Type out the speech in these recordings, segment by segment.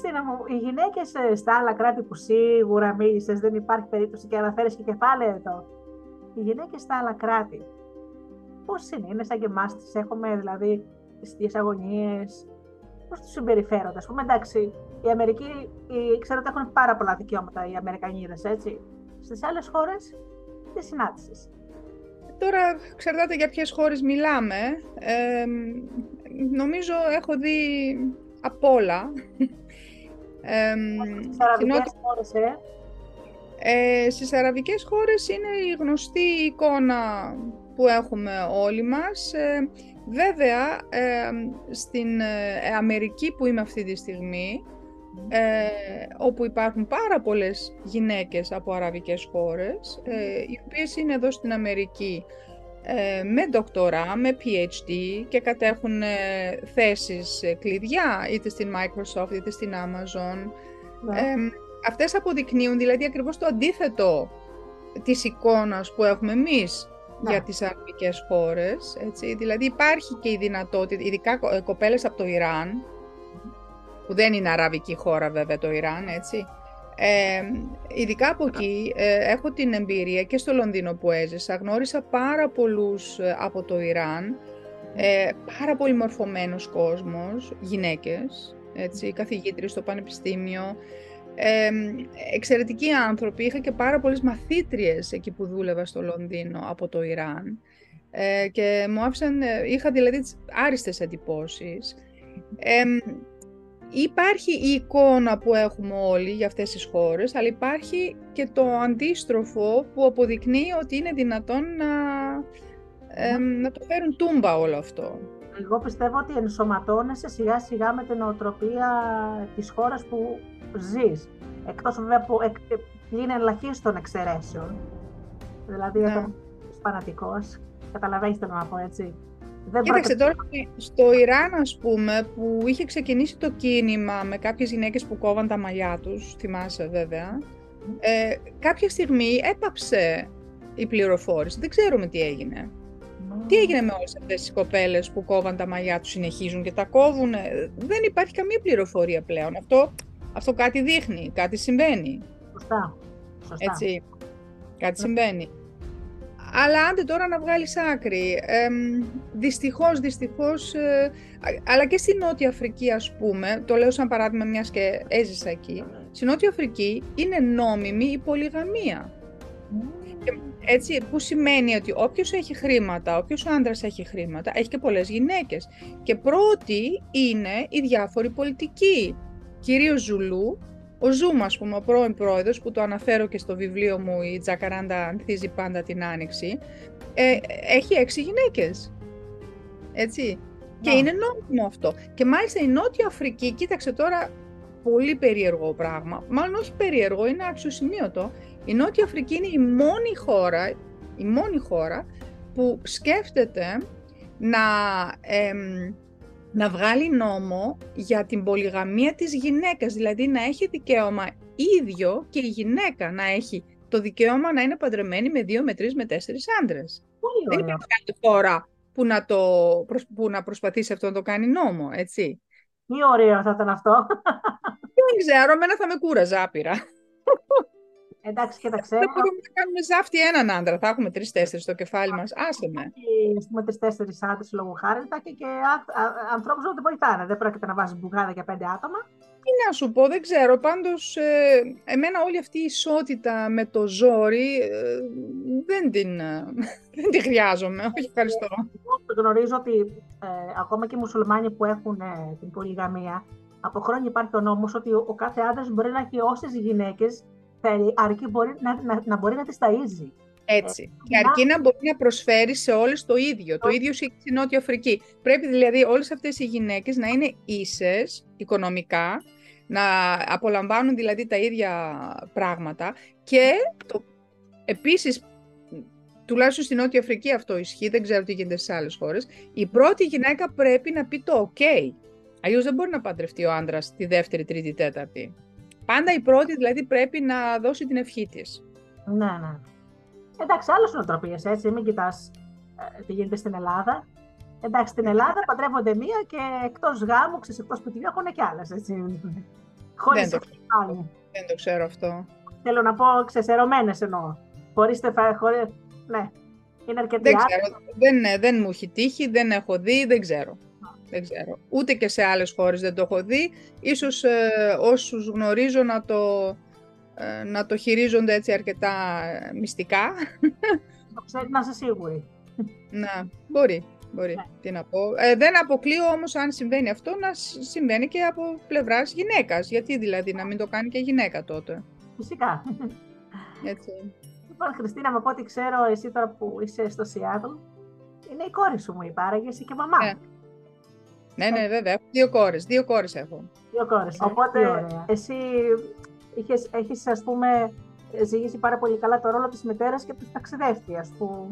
Χριστίνα μου, οι γυναίκες στα άλλα κράτη που σίγουρα μίλησες, δεν υπάρχει περίπτωση και αναφέρεις και κεφάλαιο εδώ. Οι γυναίκες στα άλλα κράτη, πώς είναι, είναι σαν και εμάς, τις έχουμε δηλαδή τι αγωνίε, πώς τους συμπεριφέρονται. Α πούμε, εντάξει, η Αμερική, οι, ξέρω ότι έχουν πάρα πολλά δικαιώματα οι Αμερικανίδες, έτσι. Στις άλλες χώρες, τι συνάντησες. Τώρα, εξαρτάται για ποιες χώρες μιλάμε. Ε, νομίζω έχω δει απ' όλα. Ε, στις αραβικές χώρες, ε; ε; Στις αραβικές χώρες είναι η γνωστή εικόνα που έχουμε όλοι μας. Ε, βέβαια, στην ε, Αμερική που είμαι αυτή τη στιγμή, ε, όπου υπάρχουν πάρα πολλές γυναίκες από αραβικές χώρες, ε, οι οποίες είναι εδώ στην Αμερική ε, με δοκτορά, με PhD και κατέχουν ε, θέσεις κλειδιά είτε στην Microsoft είτε στην Amazon. Ναι. αυτές αποδεικνύουν δηλαδή ακριβώς το αντίθετο της εικόνας που έχουμε εμείς ναι. για τις αραβικές χώρες. Έτσι. Δηλαδή υπάρχει και η δυνατότητα, ειδικά κοπέλες από το Ιράν, που δεν είναι αραβική χώρα βέβαια το Ιράν, έτσι. Ε, ειδικά από εκεί ε, έχω την εμπειρία και στο Λονδίνο που έζησα, γνώρισα πάρα πολλούς ε, από το Ιράν, ε, πάρα πολύ μορφωμένος κόσμος, γυναίκες, έτσι, καθηγήτρες στο πανεπιστήμιο, ε, εξαιρετικοί άνθρωποι. Είχα και πάρα πολλές μαθήτριες εκεί που δούλευα στο Λονδίνο από το Ιράν ε, και μου άφησαν, είχα δηλαδή τις άριστες εντυπώσεις. Υπάρχει η εικόνα που έχουμε όλοι για αυτές τις χώρες, αλλά υπάρχει και το αντίστροφο που αποδεικνύει ότι είναι δυνατόν να, να το φέρουν τούμπα όλο αυτό. Εγώ πιστεύω ότι ενσωματώνεσαι σιγά σιγά με την οτροπία της χώρας που ζεις. Εκτός βέβαια που εκ, είναι ελαχίστων εξαιρέσεων. Δηλαδή, ναι. όταν είσαι φανατικός, καταλαβαίνεις τι να πω έτσι. Δεν Κοίταξε τώρα στο Ιράν ας πούμε που είχε ξεκινήσει το κίνημα με κάποιες γυναίκες που κόβαν τα μαλλιά τους, θυμάσαι βέβαια, ε, κάποια στιγμή έπαψε η πληροφόρηση, δεν ξέρουμε τι έγινε. Τι έγινε με όλες αυτές τις κοπέλες που κόβαν τα μαλλιά τους, συνεχίζουν και τα κόβουν. Δεν υπάρχει καμία πληροφορία πλέον. Αυτό, αυτό κάτι δείχνει, κάτι συμβαίνει. Σωστά. Σωστά. Έτσι, κάτι συμβαίνει. Αλλά άντε τώρα να βγάλεις άκρη. Ε, δυστυχώς, δυστυχώς, ε, αλλά και στη Νότια Αφρική ας πούμε, το λέω σαν παράδειγμα μιας και έζησα εκεί, στη Νότια Αφρική είναι νόμιμη η πολυγαμία. έτσι, που σημαίνει ότι όποιος έχει χρήματα, όποιος άντρας έχει χρήματα, έχει και πολλές γυναίκες. Και πρώτη είναι οι διάφοροι πολιτικοί, κυρίως Ζουλού, ο Ζούμα, ας πούμε, ο πρώην πρόεδρος, που το αναφέρω και στο βιβλίο μου «Η Τζακαράντα ανθίζει πάντα την Άνοιξη», ε, έχει έξι γυναίκες. Έτσι. Και είναι νόμιμο αυτό. Και μάλιστα η Νότια Αφρική, κοίταξε τώρα, πολύ περίεργο πράγμα. Μάλλον όχι περίεργο, είναι αξιοσημείωτο. Η Νότια Αφρική είναι η μόνη χώρα, η μόνη χώρα που σκέφτεται να να βγάλει νόμο για την πολυγαμία της γυναίκας, δηλαδή να έχει δικαίωμα ίδιο και η γυναίκα να έχει το δικαίωμα να είναι παντρεμένη με δύο, με τρεις, με τέσσερις άντρες. Δεν υπάρχει κάποια χώρα που να, το, που να προσπαθήσει αυτό να το κάνει νόμο, έτσι. Τι ωραίο θα ήταν αυτό. Δεν ξέρω, εμένα θα με κούραζα άπειρα. Εντάξει, κοίταξε. Δεν μπορούμε να κάνουμε ζάφτη έναν άντρα. Θα έχουμε τρει-τέσσερι στο κεφάλι μας. Άσε με. Έχουμε τρει-τέσσερι άντρες λόγω χάρη. Θα και, και ανθρώπους που δεν βοηθάνε. Δεν πρόκειται να βάζεις μπουγάδα για πέντε άτομα. Τι να σου πω, δεν ξέρω. Πάντως, ε, εμένα όλη αυτή η ισότητα με το ζόρι ε, δεν, την, ε, δεν τη χρειάζομαι. Όχι, ευχαριστώ. Εγώ γνωρίζω ότι ε, ακόμα και οι μουσουλμάνοι που έχουν την πολυγαμία, από χρόνια υπάρχει ο νόμος ότι ο, ο κάθε άντρας μπορεί να έχει όσες γυναίκες θέλει, αρκεί μπορεί να, να, να μπορεί να τις ταΐζει. Έτσι. Ε, και αρκεί να... μπορεί να προσφέρει σε όλες το ίδιο. Το ίδιο και στη Νότια Αφρική. Πρέπει δηλαδή όλες αυτές οι γυναίκες να είναι ίσες οικονομικά, να απολαμβάνουν δηλαδή τα ίδια πράγματα και το, επίσης τουλάχιστον στη Νότια Αφρική αυτό ισχύει, δεν ξέρω τι γίνεται σε άλλες χώρες, η πρώτη γυναίκα πρέπει να πει το ok. Αλλιώς δεν μπορεί να παντρευτεί ο άντρας τη δεύτερη, τρίτη, τέταρτη. Πάντα η πρώτη δηλαδή πρέπει να δώσει την ευχή της. Ναι, ναι. Εντάξει, άλλες νοοτροπίες έτσι. Μην κοιτάς ε, τι γίνεται στην Ελλάδα. Εντάξει, στην Ελλάδα παντρεύονται μία και εκτός γάμου, ξέρεις, εκτός σπιτιού έχουν και άλλες. Χωρίς Δεν το Δεν το ξέρω αυτό. Θέλω να πω ξεσερωμένες εννοώ. Χωρίς τεφα... Χωρίς... Ναι. Είναι αρκετή δεν ξέρω. Δεν, ναι, δεν μου έχει τύχει, δεν έχω δει, δεν ξέρω. Δεν ξέρω. Ούτε και σε άλλες χώρες δεν το έχω δει. Ίσως ε, όσους γνωρίζω να το, ε, να το χειρίζονται έτσι αρκετά ε, μυστικά. Το ξέρει να είσαι σίγουρη. Να, μπορεί. Μπορεί, ναι. τι να πω. Ε, δεν αποκλείω όμως αν συμβαίνει αυτό να συμβαίνει και από πλευράς γυναίκας. Γιατί δηλαδή να μην το κάνει και γυναίκα τότε. Φυσικά. Έτσι. Λοιπόν, Χριστίνα, με ό,τι ξέρω, εσύ τώρα που είσαι στο Σιάτλ, είναι η κόρη σου μου η άραγε εσύ και μαμά. Ναι. Ναι, ναι, βέβαια. Δύο κόρες. Δύο κόρες έχω. Δύο κόρες. Ναι, Οπότε, εσύ είχες, έχεις, ας πούμε, ζυγίσει πάρα πολύ καλά το ρόλο της μητέρας και της ταξιδεύτριας, που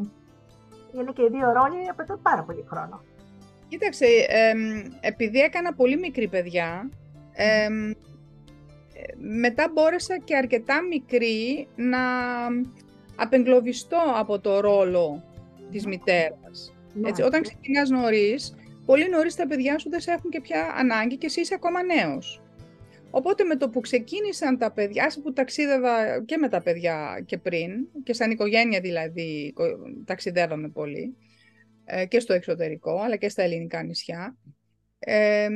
είναι και οι δύο ρόλοι απαιτούν πάρα πολύ χρόνο. Κοίταξε, ε, επειδή έκανα πολύ μικρή παιδιά, ε, μετά μπόρεσα και αρκετά μικρή να απεγκλωβιστώ από το ρόλο της μητέρας. Ναι. Έτσι, όταν ξεκινάς νωρίς, πολύ νωρίς τα παιδιά σου δεν σε έχουν και πια ανάγκη και εσύ είσαι ακόμα νέος. Οπότε με το που ξεκίνησαν τα παιδιά, άσε που ταξίδευα και με τα παιδιά και πριν, και σαν οικογένεια δηλαδή ταξιδεύαμε πολύ, ε, και στο εξωτερικό, αλλά και στα ελληνικά νησιά. Ε,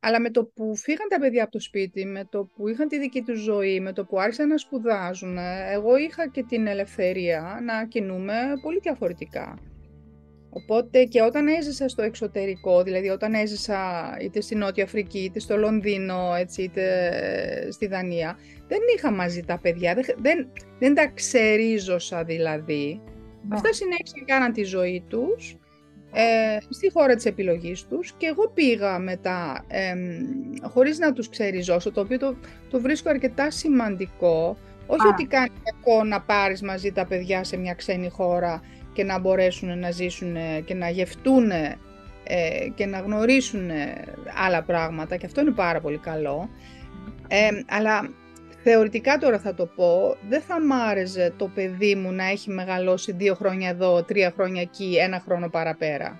αλλά με το που φύγαν τα παιδιά από το σπίτι, με το που είχαν τη δική τους ζωή, με το που άρχισαν να σπουδάζουν, εγώ είχα και την ελευθερία να κινούμε πολύ διαφορετικά. Οπότε και όταν έζησα στο εξωτερικό, δηλαδή όταν έζησα είτε στη Νότια Αφρική, είτε στο Λονδίνο, έτσι, είτε στη Δανία, δεν είχα μαζί τα παιδιά, δεν, δεν, δεν τα ξερίζωσα δηλαδή. Ναι. Αυτά συνέχισαν κάναν τη ζωή τους ε, στη χώρα της επιλογής τους και εγώ πήγα μετά ε, χωρίς να τους ξεριζώσω, το οποίο το, το βρίσκω αρκετά σημαντικό. Όχι ότι κάνει κακό να πάρεις μαζί τα παιδιά σε μια ξένη χώρα και να μπορέσουν να ζήσουν και να γευτούν ε, και να γνωρίσουν άλλα πράγματα και αυτό είναι πάρα πολύ καλό. Ε, αλλά θεωρητικά τώρα θα το πω, δεν θα μ' άρεσε το παιδί μου να έχει μεγαλώσει δύο χρόνια εδώ, τρία χρόνια εκεί, ένα χρόνο παραπέρα.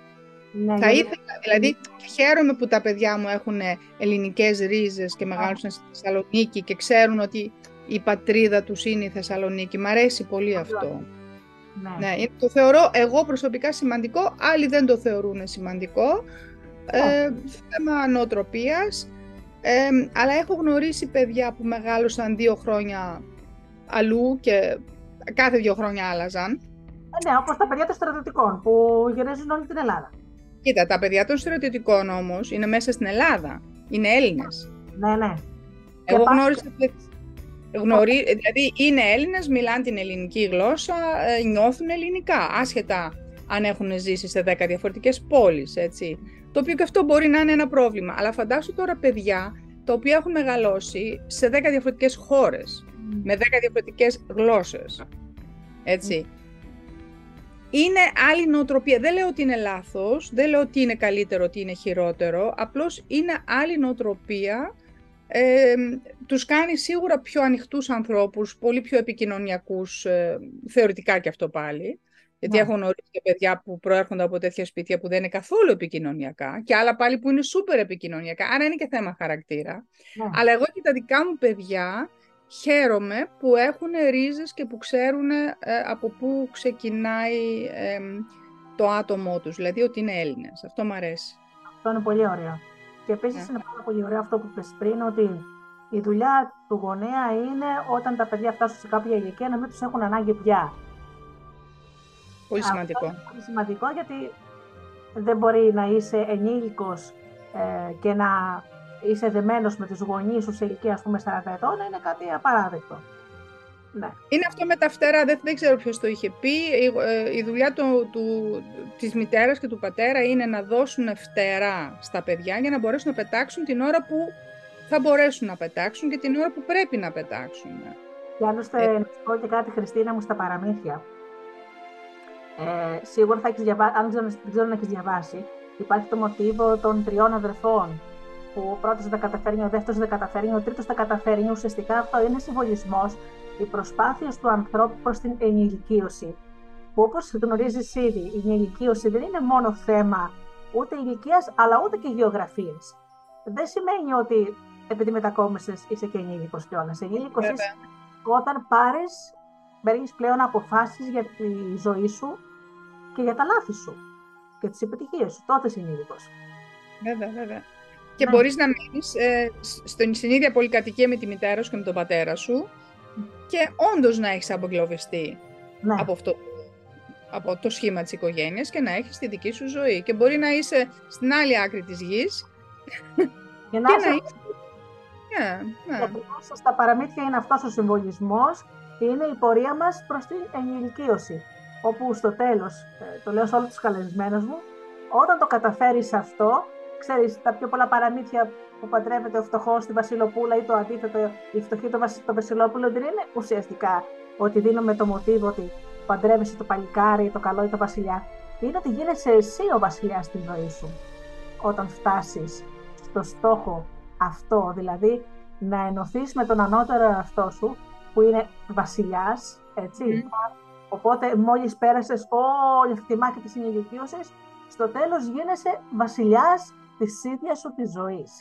Ναι, θα ήθελα, δηλαδή χαίρομαι που τα παιδιά μου έχουν ελληνικές ρίζες και μεγάλωσαν στη Θεσσαλονίκη και ξέρουν ότι η πατρίδα τους είναι η Θεσσαλονίκη. Μ' αρέσει πολύ αυτό. Ναι. ναι. το θεωρώ εγώ προσωπικά σημαντικό, άλλοι δεν το θεωρούν σημαντικό. Ε, θέμα νοοτροπίας. Ε, αλλά έχω γνωρίσει παιδιά που μεγάλωσαν δύο χρόνια αλλού και κάθε δύο χρόνια άλλαζαν. Ε, ναι, όπως τα παιδιά των στρατιωτικών που γυρίζουν όλη την Ελλάδα. Κοίτα, τα παιδιά των στρατιωτικών όμως είναι μέσα στην Ελλάδα. Είναι Έλληνες. Ναι, ναι. Εγώ γνώρισα Γνωρί... Δηλαδή είναι Έλληνες, μιλάνε την ελληνική γλώσσα, ε, νιώθουν ελληνικά, άσχετα αν έχουν ζήσει σε 10 διαφορετικές πόλεις, έτσι. Το οποίο και αυτό μπορεί να είναι ένα πρόβλημα. Αλλά φαντάσου τώρα παιδιά τα οποία έχουν μεγαλώσει σε 10 διαφορετικές χώρες, με 10 διαφορετικές γλώσσες, έτσι. Είναι άλλη νοοτροπία. Δεν λέω ότι είναι λάθος, δεν λέω ότι είναι καλύτερο, ότι είναι χειρότερο, απλώς είναι άλλη νοοτροπία ε, τους κάνει σίγουρα πιο ανοιχτούς ανθρώπους, πολύ πιο επικοινωνιακούς, ε, θεωρητικά και αυτό πάλι. Γιατί ναι. έχω γνωρίσει και παιδιά που προέρχονται από τέτοια σπίτια που δεν είναι καθόλου επικοινωνιακά και άλλα πάλι που είναι σούπερ επικοινωνιακά, άρα είναι και θέμα χαρακτήρα. Ναι. Αλλά εγώ και τα δικά μου παιδιά χαίρομαι που έχουν ρίζες και που ξέρουν ε, από πού ξεκινάει το άτομό τους, δηλαδή ότι είναι Έλληνες. Αυτό μου αρέσει. Αυτό είναι πολύ ωραίο. Και επίσης ναι. είναι πάρα πολύ ωραίο αυτό που είπες πριν, ότι η δουλειά του γονέα είναι όταν τα παιδιά φτάσουν σε κάποια ηλικία να μην τους έχουν ανάγκη πια. Πολύ σημαντικό. Αυτό είναι πολύ σημαντικό γιατί δεν μπορεί να είσαι ενήλικος ε, και να είσαι δεμένος με τους γονείς σου σε ηλικία, ας πούμε, 40 ετών, είναι κάτι απαράδεκτο. Ναι. Είναι αυτό με τα φτερά, δεν, δεν ξέρω ποιος το είχε πει. Η, ε, η δουλειά του, του, της μητέρας και του πατέρα είναι να δώσουν φτερά στα παιδιά για να μπορέσουν να πετάξουν την ώρα που θα μπορέσουν να πετάξουν και την ώρα που πρέπει να πετάξουν. Και άλλωστε, ε. να σου πω και κάτι, Χριστίνα μου, στα παραμύθια. Ε, σίγουρα θα έχεις διαβάσει, αν δεν ξέρω να έχεις διαβάσει, υπάρχει το μοτίβο των τριών αδερφών που ο πρώτος δεν καταφέρνει, ο δεύτερος δεν καταφέρνει, ο τρίτος δεν καταφέρνει. Ουσιαστικά αυτό είναι συμβολισμός οι προσπάθειες του ανθρώπου προς την ενηλικίωση. Που όπως γνωρίζεις ήδη, η ενηλικίωση δεν είναι μόνο θέμα ούτε ηλικίας, αλλά ούτε και γεωγραφίας. Δεν σημαίνει ότι επειδή μετακόμισες, είσαι και ενήλικος κιόλας. Ενήλικος είσαι όταν πάρεις, παίρνεις πλέον αποφάσεις για τη ζωή σου και για τα λάθη σου και τις επιτυχίες σου. Τότε είσαι ενήλικος. Βέβαια, βέβαια. Και ναι. μπορείς να μείνεις ε, στην ίδια πολυκατοικία με τη μητέρα σου και με τον πατέρα σου και όντως να έχεις απογκλωβιστεί ναι. από, αυτό, από το σχήμα της οικογένειας και να έχεις τη δική σου ζωή. Και μπορεί να είσαι στην άλλη άκρη της γης και να, και να είσαι... Yeah, ναι, ναι. στα παραμύθια είναι αυτός ο συμβολισμός, είναι η πορεία μας προς την ενηλικίωση. Όπου στο τέλος, ε, το λέω σε όλους τους καλεσμένους μου, όταν το καταφέρεις αυτό, ξέρεις, τα πιο πολλά παραμύθια που παντρεύεται ο φτωχός στη Βασιλοπούλα ή το αντίθετο, η φτωχή το, το Βασιλόπουλο, δεν είναι ουσιαστικά ότι δίνουμε το μοτίβο ότι παντρεύεσαι το παλικάρι, το καλό ή το βασιλιά. Είναι ότι γίνεσαι εσύ ο βασιλιάς στη ζωή σου. Όταν φτάσεις στο στόχο αυτό, δηλαδή να ενωθείς με τον ανώτερο εαυτό σου, που είναι βασιλιάς, έτσι. Οπότε μόλις πέρασες όλη αυτή τη μάχη της ενηλικίωση, στο τέλος γίνεσαι βασιλιάς της ίδιας σου της ζωής.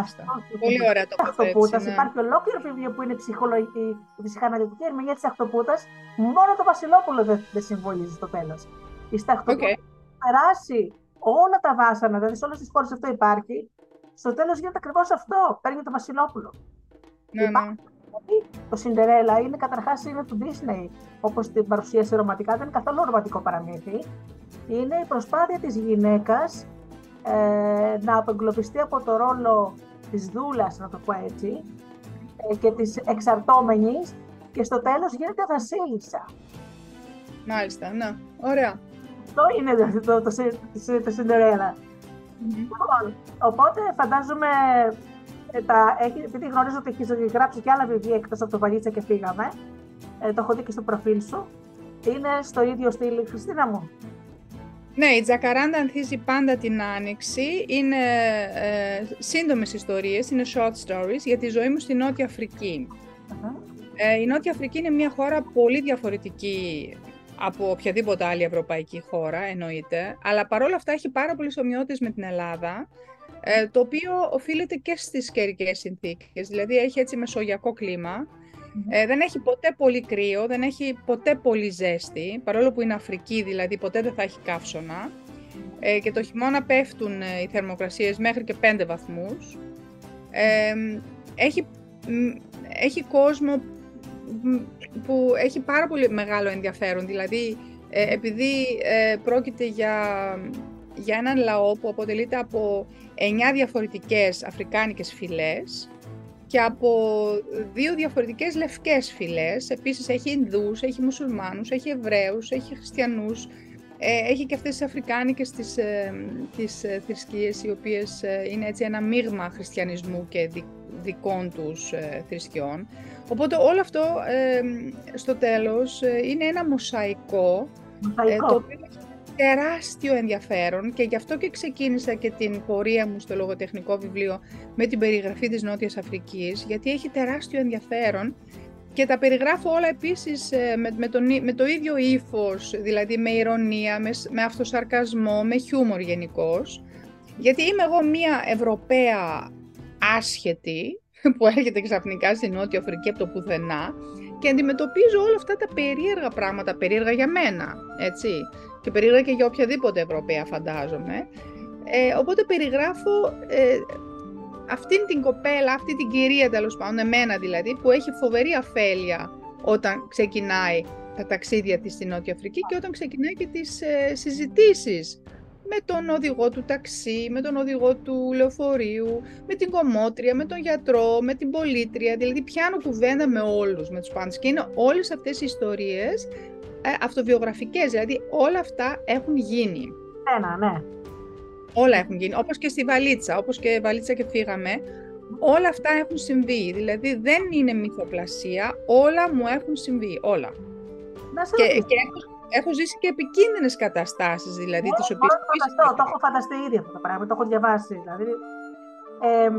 Αυτό. Πολύ ωραία το Αχτοπούτα. Ναι. Υπάρχει ολόκληρο βιβλίο που είναι ψυχολογική, η ψυχαναλυτική ερμηνεία της Αχτοπούτα. Μόνο το Βασιλόπουλο δεν, δεν συμβολίζει στο τέλος. Η Σταχτοπούτα okay. περάσει όλα τα βάσανα, δηλαδή σε όλες τις χώρες αυτό υπάρχει. Στο τέλος γίνεται ακριβώς αυτό. Παίρνει το Βασιλόπουλο. Ναι, ναι. Το Σιντερέλα είναι καταρχάς είναι του Disney, όπως την παρουσίασε ρομαντικά, δεν είναι καθόλου ρομαντικό παραμύθι. Είναι η προσπάθεια της γυναίκας ε, να απεγκλωβιστεί από το ρόλο της δούλας, να το πω έτσι, ε, και της εξαρτώμενης και στο τέλος γίνεται βασίλισσα. Μάλιστα, ναι. Ωραία. Αυτό είναι το, το, το, το, το Σιντερέλα. Λοιπόν, οπότε φαντάζομαι, ε, τα, επειδή γνωρίζω ότι έχεις γράψει και άλλα βιβλία εκτός από το Βαλίτσα και φύγαμε, ε, το έχω δει και στο προφίλ σου, είναι στο ίδιο στυλ, Χριστίνα μου. Ναι, η Τζακαράντα ανθίζει πάντα την άνοιξη. Είναι ε, σύντομες ιστορίες, είναι short stories για τη ζωή μου στη Νότια Ε, η Νότια Αφρική είναι μια χώρα πολύ διαφορετική από οποιαδήποτε άλλη ευρωπαϊκή χώρα, εννοείται, αλλά παρόλα αυτά έχει πάρα πολλές ομοιότητες με την Ελλάδα, ε, το οποίο οφείλεται και στις καιρικές συνθήκες, δηλαδή έχει έτσι μεσογειακό κλίμα, ε, δεν έχει ποτέ πολύ κρύο, δεν έχει ποτέ πολύ ζέστη, παρόλο που είναι Αφρική, δηλαδή ποτέ δεν θα έχει καύσωνα. Ε, και το χειμώνα πέφτουν ε, οι θερμοκρασίες μέχρι και 5 βαθμούς. Ε, έχει, έχει κόσμο που έχει πάρα πολύ μεγάλο ενδιαφέρον, δηλαδή ε, επειδή πρόκειται για, για έναν λαό που αποτελείται από 9 διαφορετικές αφρικάνικες φυλές, και από δύο διαφορετικές λευκές φυλές. Επίσης έχει Ινδούς, έχει Μουσουλμάνους, έχει Εβραίους, έχει Χριστιανούς, ε, έχει και αυτές τις Αφρικάνικες τις, ε, τις ε, θρησκείες οι οποίες είναι έτσι ένα μείγμα χριστιανισμού και δικών τους θρησκειών. Οπότε όλο αυτό στο τέλος είναι ένα μοσαϊκό, μοσαϊκό. το οποίο τεράστιο ενδιαφέρον και γι' αυτό και ξεκίνησα και την πορεία μου στο λογοτεχνικό βιβλίο με την περιγραφή της Νότιας Αφρικής, γιατί έχει τεράστιο ενδιαφέρον και τα περιγράφω όλα επίσης ε, με, με, τον, με το ίδιο ύφος, δηλαδή με ηρωνία, με, με αυτοσαρκασμό, με χιούμορ γενικώς. Γιατί είμαι εγώ μία Ευρωπαία άσχετη, που έρχεται ξαφνικά στη Νότια Αφρική από το πουθενά και αντιμετωπίζω όλα αυτά τα περίεργα πράγματα, περίεργα για μένα, έτσι και περίγραφα και για οποιαδήποτε Ευρωπαία φαντάζομαι. Ε, οπότε περιγράφω ε, αυτήν την κοπέλα, αυτή την κυρία τέλος πάντων, εμένα δηλαδή, που έχει φοβερή αφέλεια όταν ξεκινάει τα ταξίδια της στη Νότια Αφρική και όταν ξεκινάει και τις ε, συζητήσεις με τον οδηγό του ταξί, με τον οδηγό του λεωφορείου, με την κομμότρια, με τον γιατρό, με την πολίτρια, δηλαδή πιάνω κουβέντα με όλους, με τους πάντες και είναι όλες αυτές οι ιστορίες ε, αυτοβιογραφικές, δηλαδή όλα αυτά έχουν γίνει. Ένα, ναι. Όλα έχουν γίνει, όπως και στη Βαλίτσα, όπως και Βαλίτσα και φύγαμε, όλα αυτά έχουν συμβεί, δηλαδή δεν είναι μυθοπλασία, όλα μου έχουν συμβεί, όλα. Να και, και έχω, έχω, ζήσει και επικίνδυνες καταστάσεις, δηλαδή, ναι, τις οποίες... Το, το έχω φανταστεί ήδη αυτό το πράγμα, το έχω διαβάσει, δηλαδή. Ε,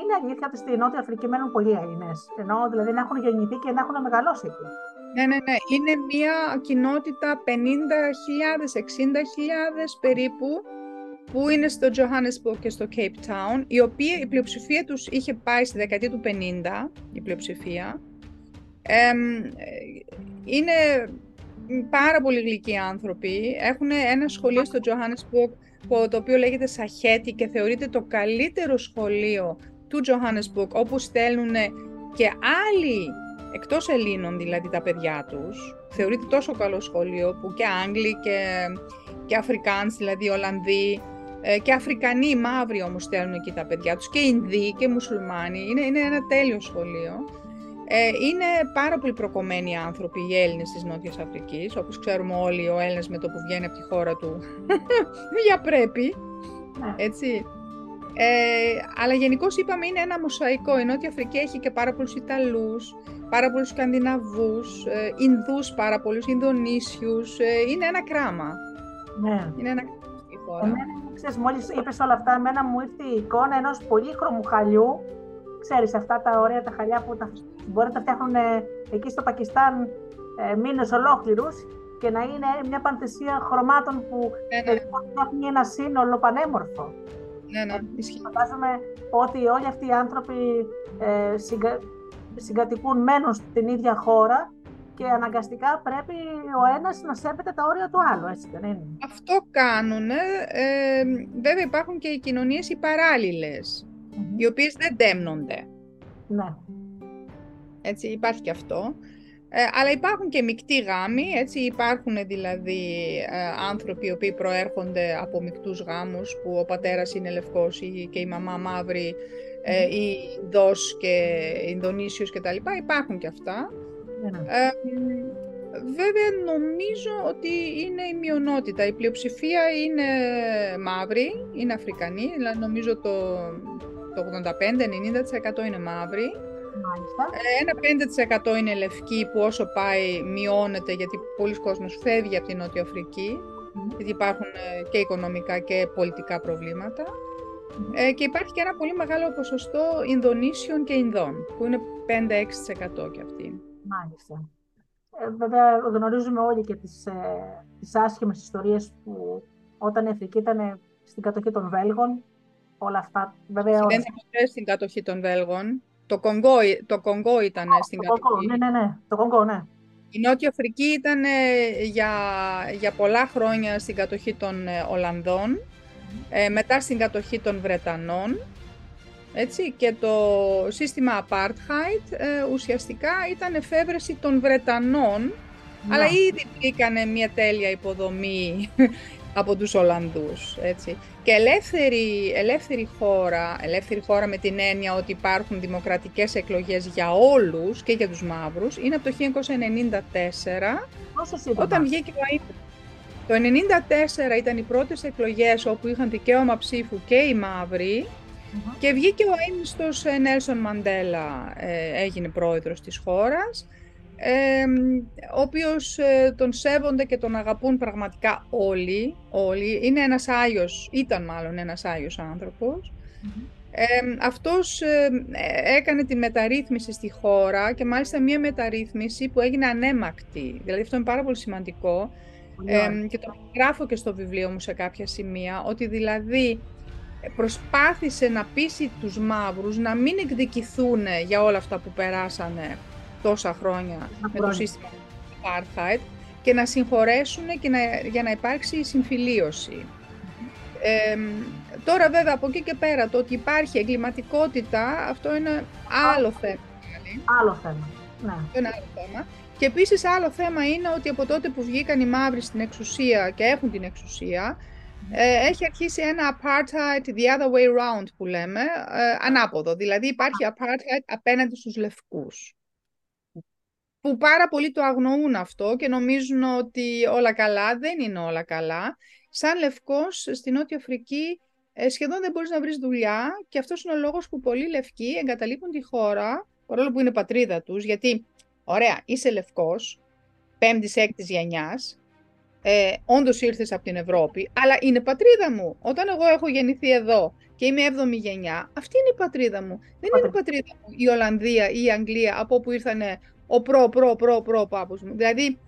είναι αλήθεια ότι στη Νότια Αφρική μένουν πολλοί Έλληνες. Ενώ δηλαδή να έχουν γεννηθεί και να έχουν μεγαλώσει εκεί. Ναι, ναι, ναι. Είναι μια κοινότητα 50.000, 60.000 περίπου που είναι στο Johannesburg και στο Cape Town, η οποία η πλειοψηφία τους είχε πάει στη δεκαετία του 50, η πλειοψηφία. είναι πάρα πολύ γλυκοί άνθρωποι. Έχουν ένα σχολείο στο Johannesburg το οποίο λέγεται Σαχέτη και θεωρείται το καλύτερο σχολείο του Johannesburg, όπου στέλνουν και άλλοι, εκτός Ελλήνων δηλαδή τα παιδιά τους, θεωρείται τόσο καλό σχολείο που και Άγγλοι και, και Αφρικάνς, δηλαδή Ολλανδοί, ε, και Αφρικανοί, μαύροι όμως στέλνουν εκεί τα παιδιά τους και Ινδοί και Μουσουλμάνοι. Είναι, είναι ένα τέλειο σχολείο. Ε, είναι πάρα πολύ προκομμένοι άνθρωποι οι Έλληνες της Νότιας Αφρικής. Όπως ξέρουμε όλοι, ο Έλληνας με το που βγαίνει από τη χώρα του για πρέπει. Ναι. Έτσι. Ε, αλλά γενικώς είπαμε είναι ένα μοσαϊκό. Η Νότια Αφρική έχει και πάρα πολλούς Ιταλούς, πάρα πολλούς Σκανδιναβούς, ε, Ινδούς πάρα πολλούς, Ινδονήσιους. Ε, είναι ένα κράμα. Ναι. Είναι ένα χώρα. Εμένα, ξέρεις, μόλις είπες όλα αυτά, εμένα μου ήρθε η εικόνα ενός πολύχρωμου χαλιού. Ξέρεις, αυτά τα ωραία τα χαλιά που τα, μπορεί να τα φτιάχνουν ε, εκεί στο Πακιστάν ε, μήνες ολόκληρους και να είναι μια πανθεσία χρωμάτων που ναι, ναι. φτιάχνει ένα σύνολο πανέμορφο. Ναι, ναι, ισχύει. Φαντάζομαι ότι όλοι αυτοί οι άνθρωποι ε, συγκα... συγκατοικούν, μένουν στην ίδια χώρα και αναγκαστικά πρέπει ο ένας να σέβεται τα όρια του άλλου, έτσι δεν είναι; Αυτό κάνουν. Ε, βέβαια υπάρχουν και οι κοινωνίες οι παραλληλες οι οποίες δεν τέμνονται. Ναι. Έτσι, υπάρχει και αυτό. Ε, αλλά υπάρχουν και μεικτοί γάμοι, έτσι υπάρχουν δηλαδή ε, άνθρωποι οι οποίοι προέρχονται από μεικτούς γάμους που ο πατέρας είναι λευκός ή, και η μαμά μαύρη ε, ή Ινδός και Ινδονήσιος και τα λοιπά, υπάρχουν και αυτά. Ναι. Ε, βέβαια νομίζω ότι είναι η μειονότητα, η πλειοψηφία είναι μαύρη, είναι Αφρικανοί, δηλαδή νομίζω το, το 85-90% είναι μαύροι. Ένα 5% είναι λευκή που όσο πάει μειώνεται γιατί πολλοί κόσμος φεύγει από την Νότια Αφρική γιατί υπάρχουν ε, και οικονομικά και πολιτικά ε, και υπάρχει και ένα πολύ μεγάλο ποσοστό Ινδονήσιων και Ινδών που είναι 5-6% και αυτοί. Μάλιστα. Ε, βέβαια γνωρίζουμε όλοι και τις, ε, τις άσχημες ιστορίες που όταν η Αφρική ήταν στην κατοχή των Βέλγων, όλα αυτά. Βέβαια, Δεν ήταν στην κατοχή των Βέλγων. Το Κονγκό, το Κονγκό ήταν στην το κατοχή. ναι, ναι, ναι. Το Κονγκό, ναι. Η Νότια Αφρική ήταν για, για πολλά χρόνια στην κατοχή των ε, Ολλανδών, ε, μετά στην κατοχή των Βρετανών, έτσι, και το σύστημα Apartheid ε, ουσιαστικά ήταν εφεύρεση των Βρετανών, ναι. αλλά ήδη μπήκανε μια τέλεια υποδομή από τους Ολλανδούς, έτσι. Και ελεύθερη, ελεύθερη χώρα, ελεύθερη χώρα με την έννοια ότι υπάρχουν δημοκρατικές εκλογές για όλους και για τους μαύρους, είναι από το 1994, όταν βγήκε ο ΑΕΠ. Το 1994 ήταν οι πρώτες εκλογές όπου είχαν δικαίωμα ψήφου και οι μαυροι και βγήκε ο αείμνηστος Νέλσον Μαντέλα, ε, έγινε πρόεδρος της χώρας ο οποίος ε, τον σέβονται και τον αγαπούν πραγματικά όλοι, όλοι. Είναι ένας Άγιος, ήταν μάλλον ένας Άγιος άνθρωπος. αυτός έκανε τη μεταρρύθμιση στη χώρα και μάλιστα μια μεταρρύθμιση που έγινε ανέμακτη. Δηλαδή αυτό είναι πάρα πολύ σημαντικό και το γράφω και στο βιβλίο μου σε κάποια σημεία, ότι δηλαδή προσπάθησε να πείσει τους μαύρους να μην εκδικηθούν για όλα αυτά που περάσανε τόσα χρόνια με το σύστημα Apartheid και να συγχωρέσουν και να, για να υπάρξει συμφιλίωση. τώρα βέβαια από εκεί και πέρα το ότι υπάρχει εγκληματικότητα αυτό είναι άλλο θέμα. Άλλο θέμα. Ναι. Είναι άλλο θέμα. Και επίσης άλλο θέμα είναι ότι από τότε που βγήκαν οι μαύροι στην εξουσία και έχουν την εξουσία ε, έχει αρχίσει ένα apartheid the other way round που λέμε, ε, ανάποδο. Δηλαδή υπάρχει apartheid απέναντι στους λευκούς που πάρα πολλοί το αγνοούν αυτό και νομίζουν ότι όλα καλά, δεν είναι όλα καλά. Σαν λευκός στην Νότια Αφρική ε, σχεδόν δεν μπορείς να βρεις δουλειά και αυτός είναι ο λόγος που πολλοί λευκοί εγκαταλείπουν τη χώρα, παρόλο που είναι πατρίδα τους, γιατί, ωραία, είσαι λευκός, πέμπτης, έκτης γενιάς, ε, όντως ήρθες από την Ευρώπη, αλλά είναι πατρίδα μου. Όταν εγώ έχω γεννηθεί εδώ και είμαι 7η γενιά, αυτή είναι η πατρίδα μου. Δεν είναι η πατρίδα μου η Ολλανδία ή η Αγγλία από όπου ήρθαν ο προ, προ, προ, προ πάπους μου. Δηλαδή,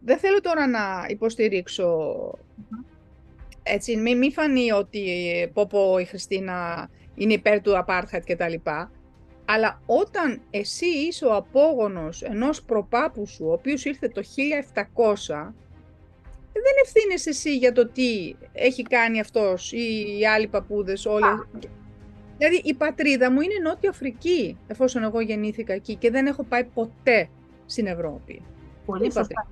δεν θέλω τώρα να υποστηρίξω έτσι, μην μη φανεί ότι πω πω η Χριστίνα είναι υπέρ του apartheid και τα λοιπά, αλλά όταν εσύ είσαι ο απόγονος ενός προπάπου σου, ο οποίος ήρθε το 1700, δεν ευθύνεσαι εσύ για το τι έχει κάνει αυτός ή οι άλλοι παππούδες, όλοι. Δηλαδή η πατρίδα μου είναι Νότια Αφρική, εφόσον εγώ γεννήθηκα εκεί και δεν έχω πάει ποτέ στην Ευρώπη. Πολύ σωστά.